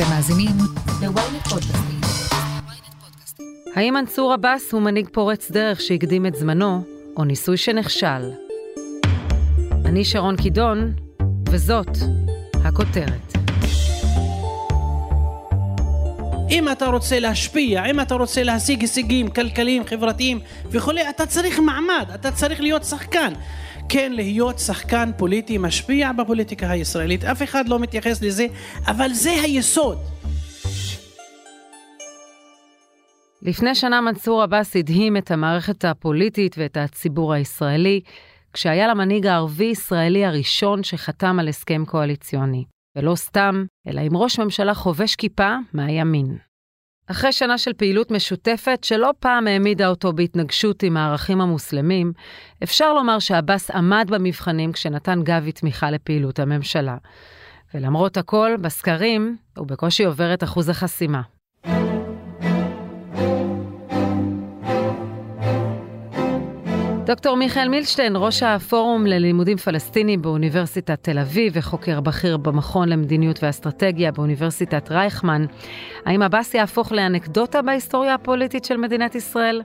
אתם מאזינים ל-ynet פודקאסטים. האם מנסור עבאס הוא מנהיג פורץ דרך שהקדים את זמנו, או ניסוי שנכשל? אני שרון קידון, וזאת הכותרת. אם אתה רוצה להשפיע, אם אתה רוצה להשיג הישגים כלכליים, חברתיים וכולי, אתה צריך מעמד, אתה צריך להיות שחקן. כן, להיות שחקן פוליטי משפיע בפוליטיקה הישראלית. אף אחד לא מתייחס לזה, אבל זה היסוד. לפני שנה מנסור עבאס הדהים את המערכת הפוליטית ואת הציבור הישראלי, כשהיה למנהיג הערבי-ישראלי הראשון שחתם על הסכם קואליציוני. ולא סתם, אלא עם ראש ממשלה חובש כיפה מהימין. אחרי שנה של פעילות משותפת שלא פעם העמידה אותו בהתנגשות עם הערכים המוסלמים, אפשר לומר שעבאס עמד במבחנים כשנתן גבי תמיכה לפעילות הממשלה. ולמרות הכל, בסקרים הוא בקושי עובר את אחוז החסימה. דוקטור מיכאל מילשטיין, ראש הפורום ללימודים פלסטינים באוניברסיטת תל אביב וחוקר בכיר במכון למדיניות ואסטרטגיה באוניברסיטת רייכמן, האם עבאס יהפוך לאנקדוטה בהיסטוריה הפוליטית של מדינת ישראל,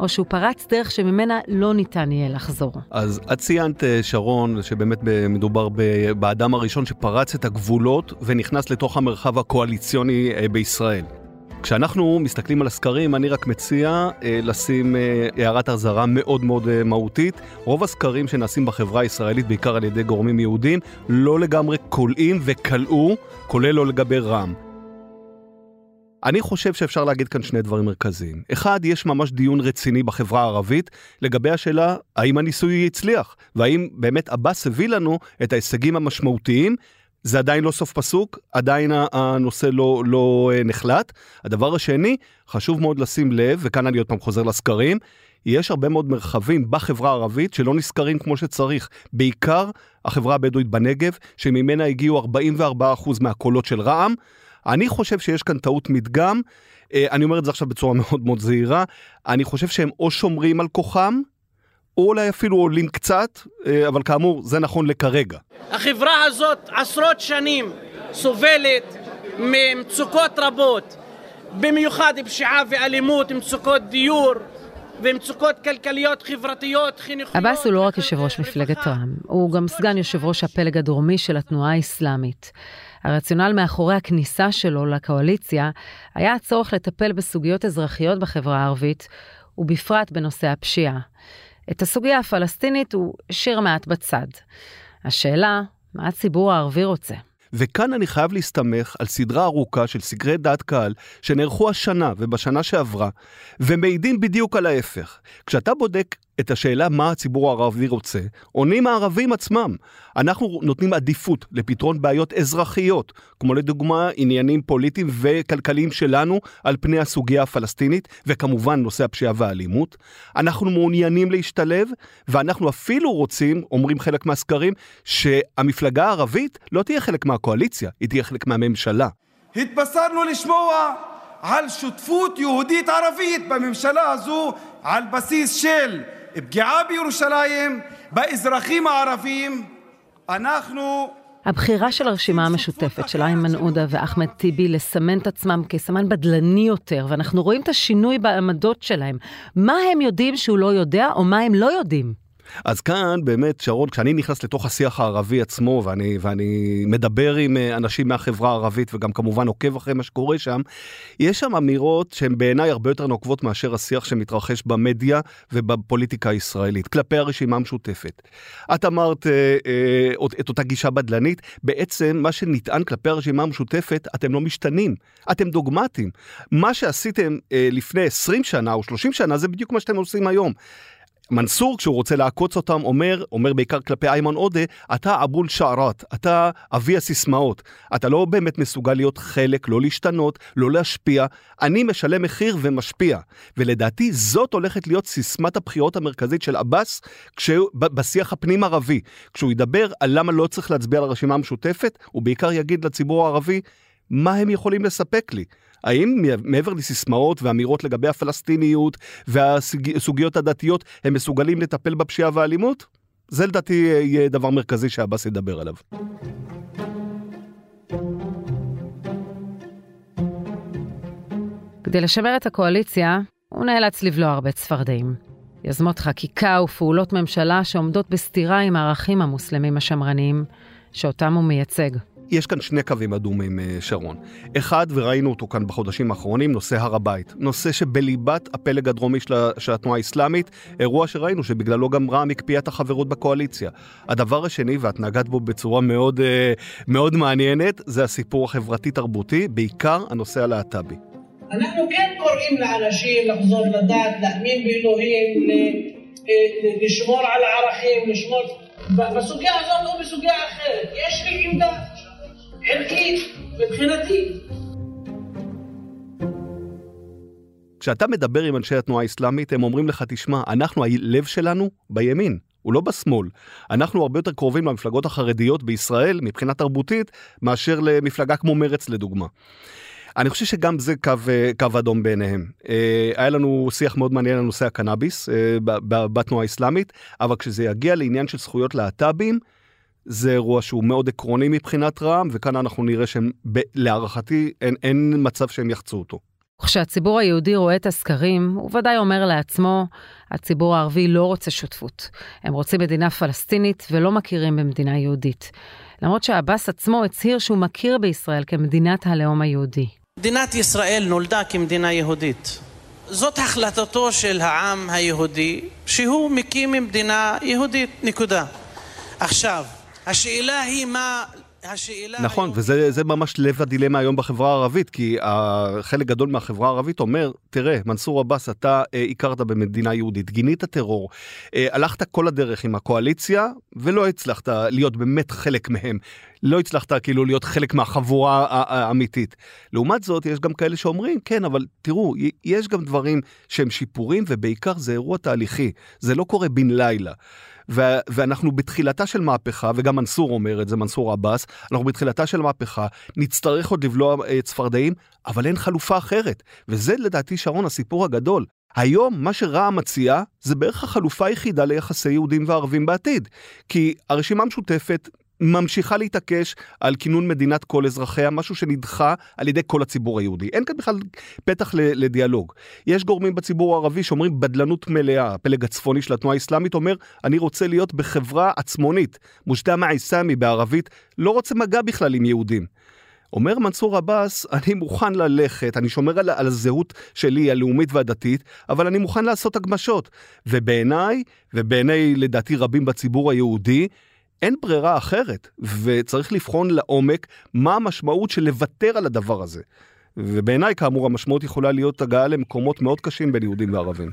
או שהוא פרץ דרך שממנה לא ניתן יהיה לחזור? אז את ציינת, אה, שרון, שבאמת מדובר באדם הראשון שפרץ את הגבולות ונכנס לתוך המרחב הקואליציוני אה, בישראל. כשאנחנו מסתכלים על הסקרים, אני רק מציע אה, לשים אה, הערת אזהרה מאוד מאוד אה, מהותית. רוב הסקרים שנעשים בחברה הישראלית, בעיקר על ידי גורמים יהודים, לא לגמרי כולאים וכלאו, כולל לא לגבי רע"מ. אני חושב שאפשר להגיד כאן שני דברים מרכזיים. אחד, יש ממש דיון רציני בחברה הערבית לגבי השאלה האם הניסוי הצליח, והאם באמת עבאס הביא לנו את ההישגים המשמעותיים זה עדיין לא סוף פסוק, עדיין הנושא לא, לא אה, נחלט. הדבר השני, חשוב מאוד לשים לב, וכאן אני עוד פעם חוזר לסקרים, יש הרבה מאוד מרחבים בחברה הערבית שלא נסקרים כמו שצריך, בעיקר החברה הבדואית בנגב, שממנה הגיעו 44% מהקולות של רע"מ. אני חושב שיש כאן טעות מדגם, אה, אני אומר את זה עכשיו בצורה מאוד מאוד זהירה, אני חושב שהם או שומרים על כוחם, או אולי אפילו עולים קצת, אה, אבל כאמור, זה נכון לכרגע. החברה הזאת עשרות שנים סובלת ממצוקות רבות, במיוחד פשיעה ואלימות, מצוקות דיור. ומצוקות כלכליות, חברתיות, חינוכיות. עבאס הוא לא רק יושב ראש מפלגת רע"מ, הוא גם סגן יושב ראש הפלג הדרומי של התנועה האסלאמית. הרציונל מאחורי הכניסה שלו לקואליציה היה הצורך לטפל בסוגיות אזרחיות בחברה הערבית, ובפרט בנושא הפשיעה. את הסוגיה הפלסטינית הוא השאיר מעט בצד. השאלה, מה הציבור הערבי רוצה? וכאן אני חייב להסתמך על סדרה ארוכה של סקרי דעת קהל שנערכו השנה ובשנה שעברה, ומעידים בדיוק על ההפך. כשאתה בודק את השאלה מה הציבור הערבי רוצה, עונים הערבים עצמם. אנחנו נותנים עדיפות לפתרון בעיות אזרחיות, כמו לדוגמה עניינים פוליטיים וכלכליים שלנו על פני הסוגיה הפלסטינית, וכמובן נושא הפשיעה והאלימות. אנחנו מעוניינים להשתלב, ואנחנו אפילו רוצים, אומרים חלק מהסקרים, שהמפלגה הערבית לא תהיה חלק מהקואליציה, היא תהיה חלק מהממשלה. התבשרנו לשמוע על שותפות יהודית ערבית בממשלה הזו על בסיס של פגיעה בירושלים, באזרחים הערבים, אנחנו... הבחירה של הרשימה המשותפת של איימן עודה ואחמד טיבי לסמן את עצמם כסמן בדלני יותר, ואנחנו רואים את השינוי בעמדות שלהם. מה הם יודעים שהוא לא יודע, או מה הם לא יודעים? אז כאן באמת, שרון, כשאני נכנס לתוך השיח הערבי עצמו, ואני, ואני מדבר עם אה, אנשים מהחברה הערבית, וגם כמובן עוקב אחרי מה שקורה שם, יש שם אמירות שהן בעיניי הרבה יותר נוקבות מאשר השיח שמתרחש במדיה ובפוליטיקה הישראלית, כלפי הרשימה המשותפת. את אמרת אה, אה, את אותה גישה בדלנית, בעצם מה שנטען כלפי הרשימה המשותפת, אתם לא משתנים, אתם דוגמטיים. מה שעשיתם אה, לפני 20 שנה או 30 שנה, זה בדיוק מה שאתם עושים היום. מנסור, כשהוא רוצה לעקוץ אותם, אומר, אומר בעיקר כלפי איימן עודה, אתה אבול שערת, אתה אבי הסיסמאות. אתה לא באמת מסוגל להיות חלק, לא להשתנות, לא להשפיע. אני משלם מחיר ומשפיע. ולדעתי זאת הולכת להיות סיסמת הבחירות המרכזית של עבאס, בשיח הפנים-ערבי. כשהוא ידבר על למה לא צריך להצביע על הרשימה המשותפת, הוא בעיקר יגיד לציבור הערבי, מה הם יכולים לספק לי? האם מעבר לסיסמאות ואמירות לגבי הפלסטיניות והסוגיות הדתיות, הם מסוגלים לטפל בפשיעה והאלימות? זה לדעתי יהיה דבר מרכזי שעבאס ידבר עליו. כדי לשמר את הקואליציה, הוא נאלץ לבלוע הרבה צפרדעים. יוזמות חקיקה ופעולות ממשלה שעומדות בסתירה עם הערכים המוסלמים השמרניים, שאותם הוא מייצג. יש כאן שני קווים אדומים, אה, שרון. אחד, וראינו אותו כאן בחודשים האחרונים, נושא הר הבית. נושא שבליבת הפלג הדרומי של, של התנועה האסלאמית, אירוע שראינו שבגללו גם רע"מ הקפיאה את החברות בקואליציה. הדבר השני, ואת נגעת בו בצורה מאוד, אה, מאוד מעניינת, זה הסיפור החברתי-תרבותי, בעיקר הנושא הלהט"בי. אנחנו כן קוראים לאנשים לחזור לדת, להאמין באלוהים, אה, לשמור על הערכים, לשמור... בסוגיה הזאת או בסוגיה אחרת. יש לי עמדה ערכית מבחינתי. כשאתה מדבר עם אנשי התנועה האסלאמית, הם אומרים לך, תשמע, אנחנו, הלב שלנו בימין, הוא לא בשמאל. אנחנו הרבה יותר קרובים למפלגות החרדיות בישראל, מבחינה תרבותית, מאשר למפלגה כמו מרץ, לדוגמה. אני חושב שגם זה קו, אה, קו אדום בעיניהם. אה, היה לנו שיח מאוד מעניין על נושא הקנאביס אה, בתנועה האסלאמית, אבל כשזה יגיע לעניין של זכויות להט"בים, זה אירוע שהוא מאוד עקרוני מבחינת רע"מ, וכאן אנחנו נראה שהם, להערכתי, אין, אין מצב שהם יחצו אותו. כשהציבור היהודי רואה את הסקרים, הוא ודאי אומר לעצמו, הציבור הערבי לא רוצה שותפות. הם רוצים מדינה פלסטינית ולא מכירים במדינה יהודית. למרות שעבאס עצמו הצהיר שהוא מכיר בישראל כמדינת הלאום היהודי. מדינת ישראל נולדה כמדינה יהודית. זאת החלטתו של העם היהודי, שהוא מקים מדינה יהודית, נקודה. עכשיו, השאלה היא מה... השאלה נכון, היום... וזה ממש לב הדילמה היום בחברה הערבית, כי חלק גדול מהחברה הערבית אומר, תראה, מנסור עבאס, אתה אה, הכרת במדינה יהודית, גינית טרור, אה, הלכת כל הדרך עם הקואליציה, ולא הצלחת להיות באמת חלק מהם. לא הצלחת כאילו להיות חלק מהחבורה האמיתית. לעומת זאת, יש גם כאלה שאומרים, כן, אבל תראו, יש גם דברים שהם שיפורים, ובעיקר זה אירוע תהליכי, זה לא קורה בן לילה. ו- ואנחנו בתחילתה של מהפכה, וגם מנסור אומר את זה, מנסור עבאס, אנחנו בתחילתה של מהפכה, נצטרך עוד לבלוע uh, צפרדעים, אבל אין חלופה אחרת. וזה לדעתי, שרון, הסיפור הגדול. היום מה שרע"מ מציע זה בערך החלופה היחידה ליחסי יהודים וערבים בעתיד. כי הרשימה המשותפת ממשיכה להתעקש על כינון מדינת כל אזרחיה, משהו שנדחה על ידי כל הציבור היהודי. אין כאן בכלל פתח לדיאלוג. יש גורמים בציבור הערבי שאומרים בדלנות מלאה. הפלג הצפוני של התנועה האסלאמית אומר, אני רוצה להיות בחברה עצמונית. מושתמע עיסאמי בערבית לא רוצה מגע בכלל עם יהודים. אומר מנסור עבאס, אני מוכן ללכת, אני שומר על, על הזהות שלי, הלאומית והדתית, אבל אני מוכן לעשות הגמשות. ובעיניי, ובעיני לדעתי רבים בציבור היהודי, אין ברירה אחרת, וצריך לבחון לעומק מה המשמעות של לוותר על הדבר הזה. ובעיניי, כאמור, המשמעות יכולה להיות הגעה למקומות מאוד קשים בין יהודים וערבים.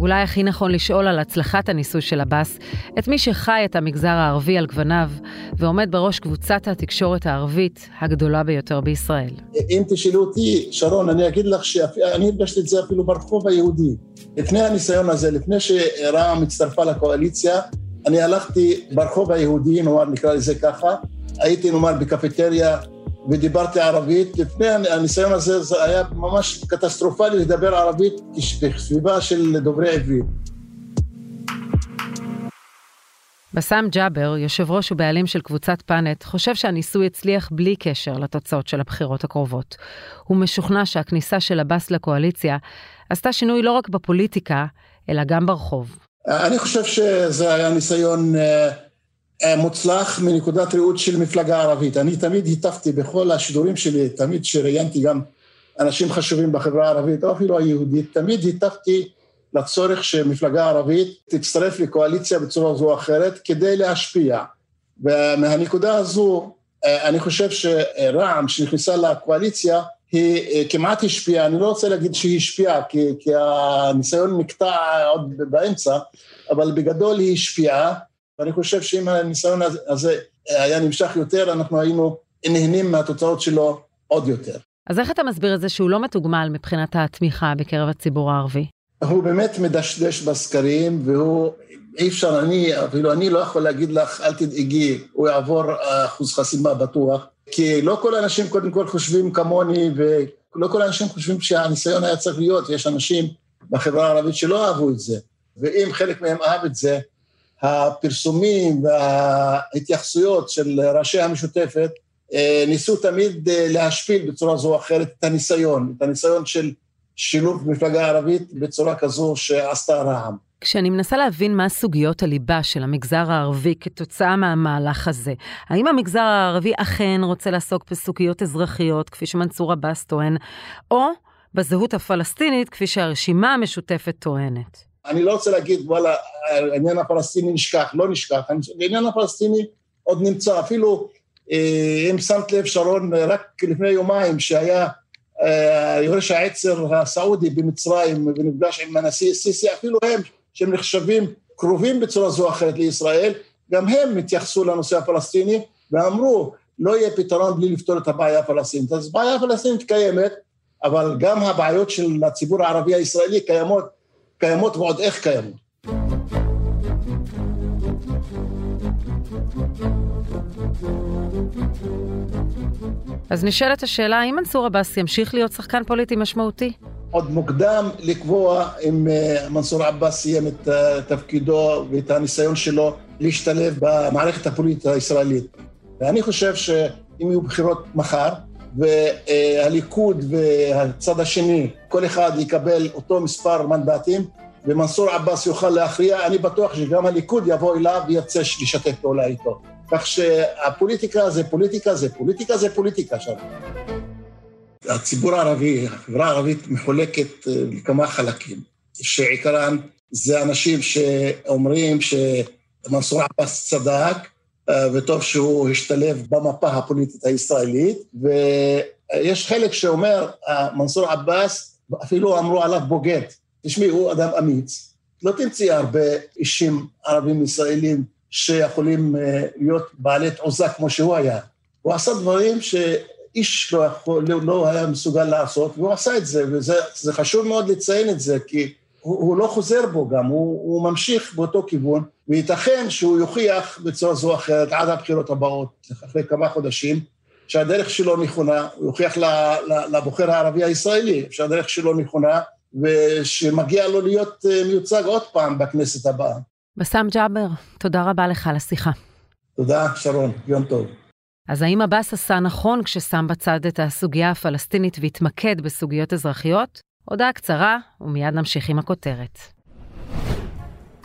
אולי הכי נכון לשאול על הצלחת הניסוי של עבאס את מי שחי את המגזר הערבי על גווניו ועומד בראש קבוצת התקשורת הערבית הגדולה ביותר בישראל. אם תשאלו אותי, שרון, אני אגיד לך שאני הרגשתי את זה אפילו ברחוב היהודי. לפני הניסיון הזה, לפני שרע"מ הצטרפה לקואליציה, אני הלכתי ברחוב היהודי, נאמר, נקרא לזה ככה, הייתי נאמר בקפיטריה ודיברתי ערבית. לפני הניסיון הזה זה היה ממש קטסטרופלי לדבר ערבית בסביבה של דוברי עברית. בסאם ג'אבר, יושב ראש ובעלים של קבוצת פאנט, חושב שהניסוי הצליח בלי קשר לתוצאות של הבחירות הקרובות. הוא משוכנע שהכניסה של עבאס לקואליציה עשתה שינוי לא רק בפוליטיקה, אלא גם ברחוב. אני חושב שזה היה ניסיון אה, מוצלח מנקודת ראות של מפלגה ערבית. אני תמיד היטפתי בכל השידורים שלי, תמיד שראיינתי גם אנשים חשובים בחברה הערבית, או אפילו היהודית, תמיד היטפתי לצורך שמפלגה ערבית תצטרף לקואליציה בצורה זו או אחרת כדי להשפיע. ומהנקודה הזו, אה, אני חושב שרע"מ שנכנסה לקואליציה, היא אה, כמעט השפיעה, אני לא רוצה להגיד שהיא השפיעה, כי, כי הניסיון נקטע עוד באמצע, אבל בגדול היא השפיעה, ואני חושב שאם הניסיון הזה היה נמשך יותר, אנחנו היינו נהנים מהתוצאות שלו עוד יותר. אז איך אתה מסביר את זה שהוא לא מתוגמל מבחינת התמיכה בקרב הציבור הערבי? הוא באמת מדשדש בסקרים, והוא, אי אפשר, אני, אפילו אני לא יכול להגיד לך, אל תדאגי, הוא יעבור אחוז חסימה בטוח, כי לא כל האנשים קודם כל חושבים כמוני, ולא כל האנשים חושבים שהניסיון היה צריך להיות, יש אנשים בחברה הערבית שלא אהבו את זה, ואם חלק מהם אהב את זה, הפרסומים וההתייחסויות של ראשי המשותפת אה, ניסו תמיד אה, להשפיל בצורה זו או אחרת את הניסיון, את הניסיון של שילוב מפלגה ערבית בצורה כזו שעשתה רעם. כשאני מנסה להבין מה סוגיות הליבה של המגזר הערבי כתוצאה מהמהלך הזה, האם המגזר הערבי אכן רוצה לעסוק בסוגיות אזרחיות, כפי שמנסור עבאס טוען, או בזהות הפלסטינית, כפי שהרשימה המשותפת טוענת? אני לא רוצה להגיד, וואלה, העניין הפלסטיני נשכח, לא נשכח, העניין הפלסטיני עוד נמצא, אפילו אה, אם שמת לב, שרון, רק לפני יומיים, שהיה אה, יורש העצר הסעודי במצרים ונפגש עם הנשיא סיסי, אפילו הם, שהם נחשבים קרובים בצורה זו או אחרת לישראל, גם הם התייחסו לנושא הפלסטיני ואמרו, לא יהיה פתרון בלי לפתור את הבעיה הפלסטינית. אז בעיה הפלסטינית קיימת, אבל גם הבעיות של הציבור הערבי הישראלי קיימות, קיימות ועוד איך קיימות. אז נשאלת השאלה, האם מנסור עבאס ימשיך להיות שחקן פוליטי משמעותי? עוד מוקדם לקבוע אם אה, מנסור עבאס סיים את אה, תפקידו ואת הניסיון שלו להשתלב במערכת הפוליטית הישראלית. ואני חושב שאם יהיו בחירות מחר, והליכוד והצד השני, כל אחד יקבל אותו מספר מנדטים, ומנסור עבאס יוכל להכריע, אני בטוח שגם הליכוד יבוא אליו וירצה לשתף פעולה איתו. כך שהפוליטיקה זה פוליטיקה, זה פוליטיקה, זה פוליטיקה שם. הציבור הערבי, החברה הערבית מחולקת אה, לכמה חלקים, שעיקרן זה אנשים שאומרים שמנסור עבאס צדק, וטוב שהוא השתלב במפה הפוליטית הישראלית, ויש חלק שאומר, אה, מנסור עבאס, אפילו אמרו עליו בוגד. תשמעי, הוא אדם אמיץ. לא תמצאי הרבה אישים ערבים ישראלים שיכולים אה, להיות בעלי תעוזה כמו שהוא היה. הוא עשה דברים שאיש לא, יכול, לא היה מסוגל לעשות, והוא עשה את זה, וזה חשוב מאוד לציין את זה, כי הוא, הוא לא חוזר בו גם, הוא, הוא ממשיך באותו כיוון, וייתכן שהוא יוכיח בצורה זו או אחרת עד הבחירות הבאות, אחרי כמה חודשים, שהדרך שלו נכונה, הוא יוכיח לבוחר הערבי הישראלי שהדרך שלו נכונה, ושמגיע לו להיות אה, מיוצג עוד פעם בכנסת הבאה. בסאם ג'אבר, תודה רבה לך על השיחה. תודה, שרון, יום טוב. אז האם עבאס עשה נכון כששם בצד את הסוגיה הפלסטינית והתמקד בסוגיות אזרחיות? הודעה קצרה, ומיד נמשיך עם הכותרת.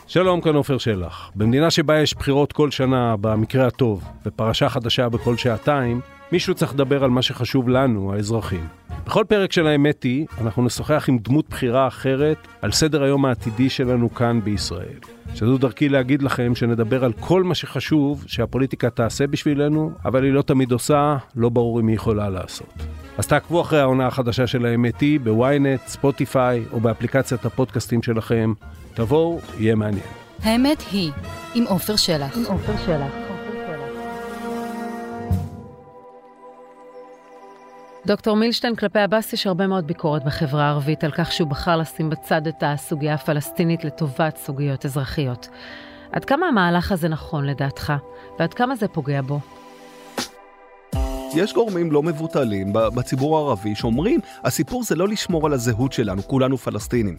שלום, כאן עופר שלח. במדינה שבה יש בחירות כל שנה, במקרה הטוב, ופרשה חדשה בכל שעתיים, מישהו צריך לדבר על מה שחשוב לנו, האזרחים. בכל פרק של האמת היא, אנחנו נשוחח עם דמות בחירה אחרת על סדר היום העתידי שלנו כאן בישראל. שזו דרכי להגיד לכם שנדבר על כל מה שחשוב שהפוליטיקה תעשה בשבילנו, אבל היא לא תמיד עושה, לא ברור אם היא יכולה לעשות. אז תעקבו אחרי העונה החדשה של האמת היא בוויינט, ספוטיפיי או באפליקציית הפודקאסטים שלכם. תבואו, יהיה מעניין. האמת היא, עם עופר שלח. עם עופר שלח. דוקטור מילשטיין, כלפי עבאס יש הרבה מאוד ביקורת בחברה הערבית על כך שהוא בחר לשים בצד את הסוגיה הפלסטינית לטובת סוגיות אזרחיות. עד כמה המהלך הזה נכון לדעתך, ועד כמה זה פוגע בו? יש גורמים לא מבוטלים בציבור הערבי שאומרים, הסיפור זה לא לשמור על הזהות שלנו, כולנו פלסטינים.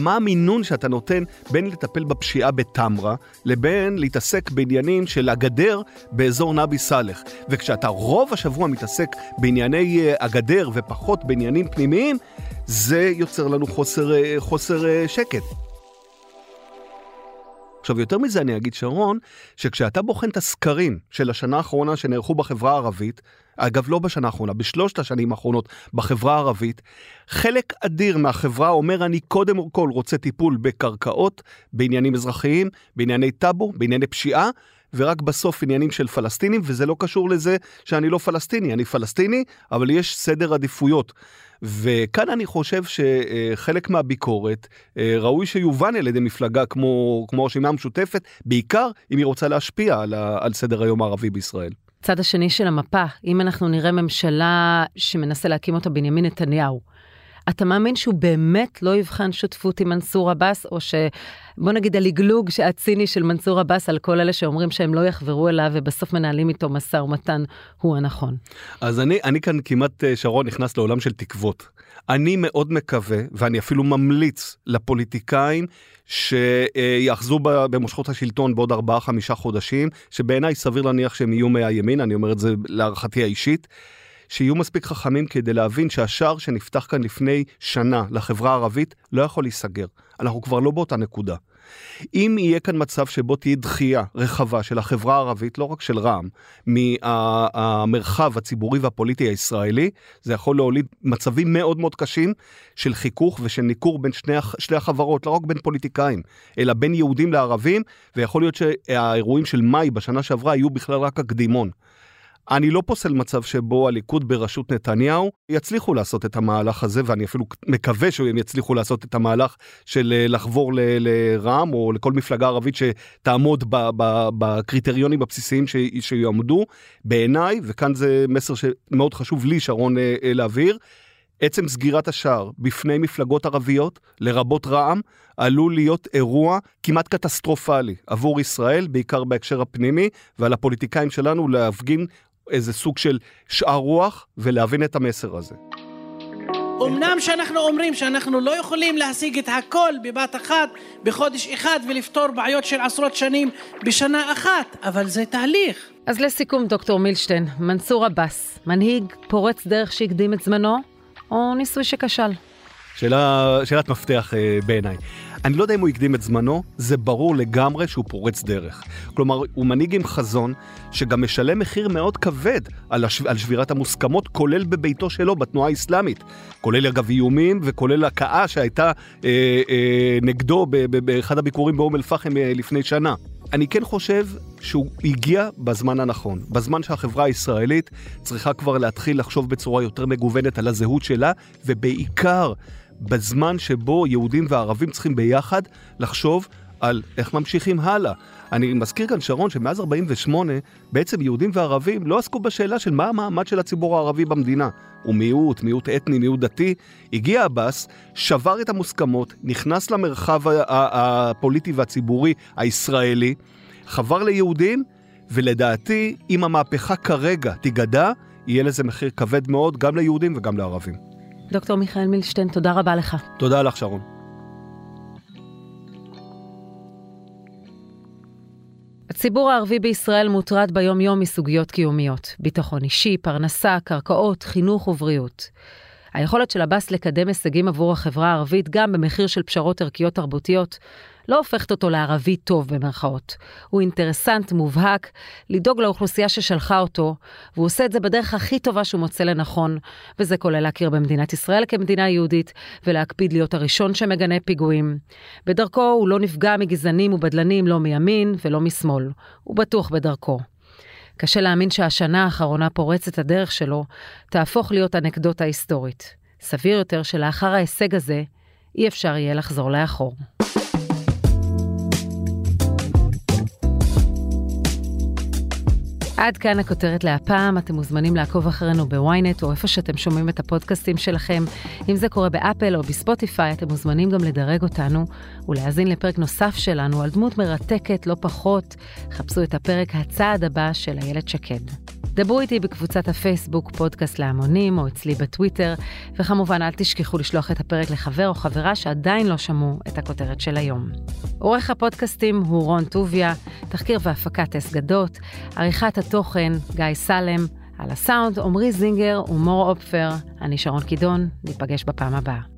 מה המינון שאתה נותן בין לטפל בפשיעה בטמרה, לבין להתעסק בעניינים של הגדר באזור נבי סאלח. וכשאתה רוב השבוע מתעסק בענייני אה, הגדר ופחות בעניינים פנימיים, זה יוצר לנו חוסר, אה, חוסר אה, שקט. עכשיו, יותר מזה אני אגיד, שרון, שכשאתה בוחן את הסקרים של השנה האחרונה שנערכו בחברה הערבית, אגב, לא בשנה האחרונה, בשלושת השנים האחרונות בחברה הערבית, חלק אדיר מהחברה אומר, אני קודם כל רוצה טיפול בקרקעות, בעניינים אזרחיים, בענייני טאבו, בענייני פשיעה, ורק בסוף עניינים של פלסטינים, וזה לא קשור לזה שאני לא פלסטיני, אני פלסטיני, אבל יש סדר עדיפויות. וכאן אני חושב שחלק מהביקורת אה, ראוי שיובן על ידי מפלגה כמו, כמו הרשימה המשותפת, בעיקר אם היא רוצה להשפיע על, על סדר היום הערבי בישראל. צד השני של המפה, אם אנחנו נראה ממשלה שמנסה להקים אותה בנימין נתניהו, אתה מאמין שהוא באמת לא יבחן שותפות עם מנסור עבאס, או שבוא נגיד הלגלוג הציני של מנסור עבאס על כל אלה שאומרים שהם לא יחברו אליו ובסוף מנהלים איתו משא ומתן, הוא הנכון. אז אני, אני כאן כמעט, אה, שרון, נכנס לעולם של תקוות. אני מאוד מקווה, ואני אפילו ממליץ לפוליטיקאים שיאחזו במושכות השלטון בעוד 4-5 חודשים, שבעיניי סביר להניח שהם יהיו מהימין, אני אומר את זה להערכתי האישית. שיהיו מספיק חכמים כדי להבין שהשער שנפתח כאן לפני שנה לחברה הערבית לא יכול להיסגר. אנחנו כבר לא באותה נקודה. אם יהיה כאן מצב שבו תהיה דחייה רחבה של החברה הערבית, לא רק של רע"מ, מהמרחב הציבורי והפוליטי הישראלי, זה יכול להוליד מצבים מאוד מאוד קשים של חיכוך ושל ניכור בין שני, שני החברות, לא רק בין פוליטיקאים, אלא בין יהודים לערבים, ויכול להיות שהאירועים של מאי בשנה שעברה היו בכלל רק הקדימון. אני לא פוסל מצב שבו הליכוד בראשות נתניהו יצליחו לעשות את המהלך הזה, ואני אפילו מקווה שהם יצליחו לעשות את המהלך של אה, לחבור לרע"מ או לכל מפלגה ערבית שתעמוד בקריטריונים הבסיסיים שיעמדו. בעיניי, וכאן זה מסר שמאוד חשוב לי, שרון, אה, אה, להבהיר, עצם סגירת השער בפני מפלגות ערביות, לרבות רע"מ, עלול להיות אירוע כמעט קטסטרופלי עבור ישראל, בעיקר בהקשר הפנימי, ועל הפוליטיקאים שלנו להפגין איזה סוג של שאר רוח ולהבין את המסר הזה. אמנם שאנחנו אומרים שאנחנו לא יכולים להשיג את הכל בבת אחת, בחודש אחד, ולפתור בעיות של עשרות שנים בשנה אחת, אבל זה תהליך. אז לסיכום, דוקטור מילשטיין, מנסור עבאס, מנהיג פורץ דרך שהקדים את זמנו, או ניסוי שכשל? שאלה, שאלת מפתח אה, בעיניי. אני לא יודע אם הוא הקדים את זמנו, זה ברור לגמרי שהוא פורץ דרך. כלומר, הוא מנהיג עם חזון, שגם משלם מחיר מאוד כבד על, השו... על שבירת המוסכמות, כולל בביתו שלו, בתנועה האסלאמית. כולל אגב איומים, וכולל הכאה שהייתה אה, אה, נגדו באחד הביקורים באום אל-פחם אה, לפני שנה. אני כן חושב שהוא הגיע בזמן הנכון, בזמן שהחברה הישראלית צריכה כבר להתחיל לחשוב בצורה יותר מגוונת על הזהות שלה, ובעיקר בזמן שבו יהודים וערבים צריכים ביחד לחשוב על איך ממשיכים הלאה. אני מזכיר כאן, שרון, שמאז 48' בעצם יהודים וערבים לא עסקו בשאלה של מה המעמד של הציבור הערבי במדינה. הוא מיעוט, מיעוט אתני, מיעוט דתי. הגיע עבאס, שבר את המוסכמות, נכנס למרחב הפוליטי והציבורי הישראלי, חבר ליהודים, ולדעתי, אם המהפכה כרגע תיגדע, יהיה לזה מחיר כבד מאוד גם ליהודים וגם לערבים. דוקטור מיכאל מילשטיין, תודה רבה לך. תודה לך, שרון. הציבור הערבי בישראל מוטרד ביום-יום מסוגיות קיומיות, ביטחון אישי, פרנסה, קרקעות, חינוך ובריאות. היכולת של עבאס לקדם הישגים עבור החברה הערבית גם במחיר של פשרות ערכיות תרבותיות, לא הופכת אותו לערבי טוב במרכאות. הוא אינטרסנט מובהק לדאוג לאוכלוסייה ששלחה אותו, והוא עושה את זה בדרך הכי טובה שהוא מוצא לנכון, וזה כולל להכיר במדינת ישראל כמדינה יהודית, ולהקפיד להיות הראשון שמגנה פיגועים. בדרכו הוא לא נפגע מגזענים ובדלנים לא מימין ולא משמאל. הוא בטוח בדרכו. קשה להאמין שהשנה האחרונה פורצת הדרך שלו תהפוך להיות אנקדוטה היסטורית. סביר יותר שלאחר ההישג הזה אי אפשר יהיה לחזור לאחור. עד כאן הכותרת להפעם, אתם מוזמנים לעקוב אחרינו בוויינט או איפה שאתם שומעים את הפודקאסטים שלכם. אם זה קורה באפל או בספוטיפיי, אתם מוזמנים גם לדרג אותנו ולהאזין לפרק נוסף שלנו על דמות מרתקת לא פחות. חפשו את הפרק הצעד הבא של איילת שקד. דברו איתי בקבוצת הפייסבוק פודקאסט להמונים או אצלי בטוויטר, וכמובן אל תשכחו לשלוח את הפרק לחבר או חברה שעדיין לא שמעו את הכותרת של היום. עורך הפודקאסטים הוא רון טוביה, תחקיר והפקת טס גדות, עריכת התוכן גיא סלם, על הסאונד עמרי זינגר ומור אופפר, אני שרון קידון, ניפגש בפעם הבאה.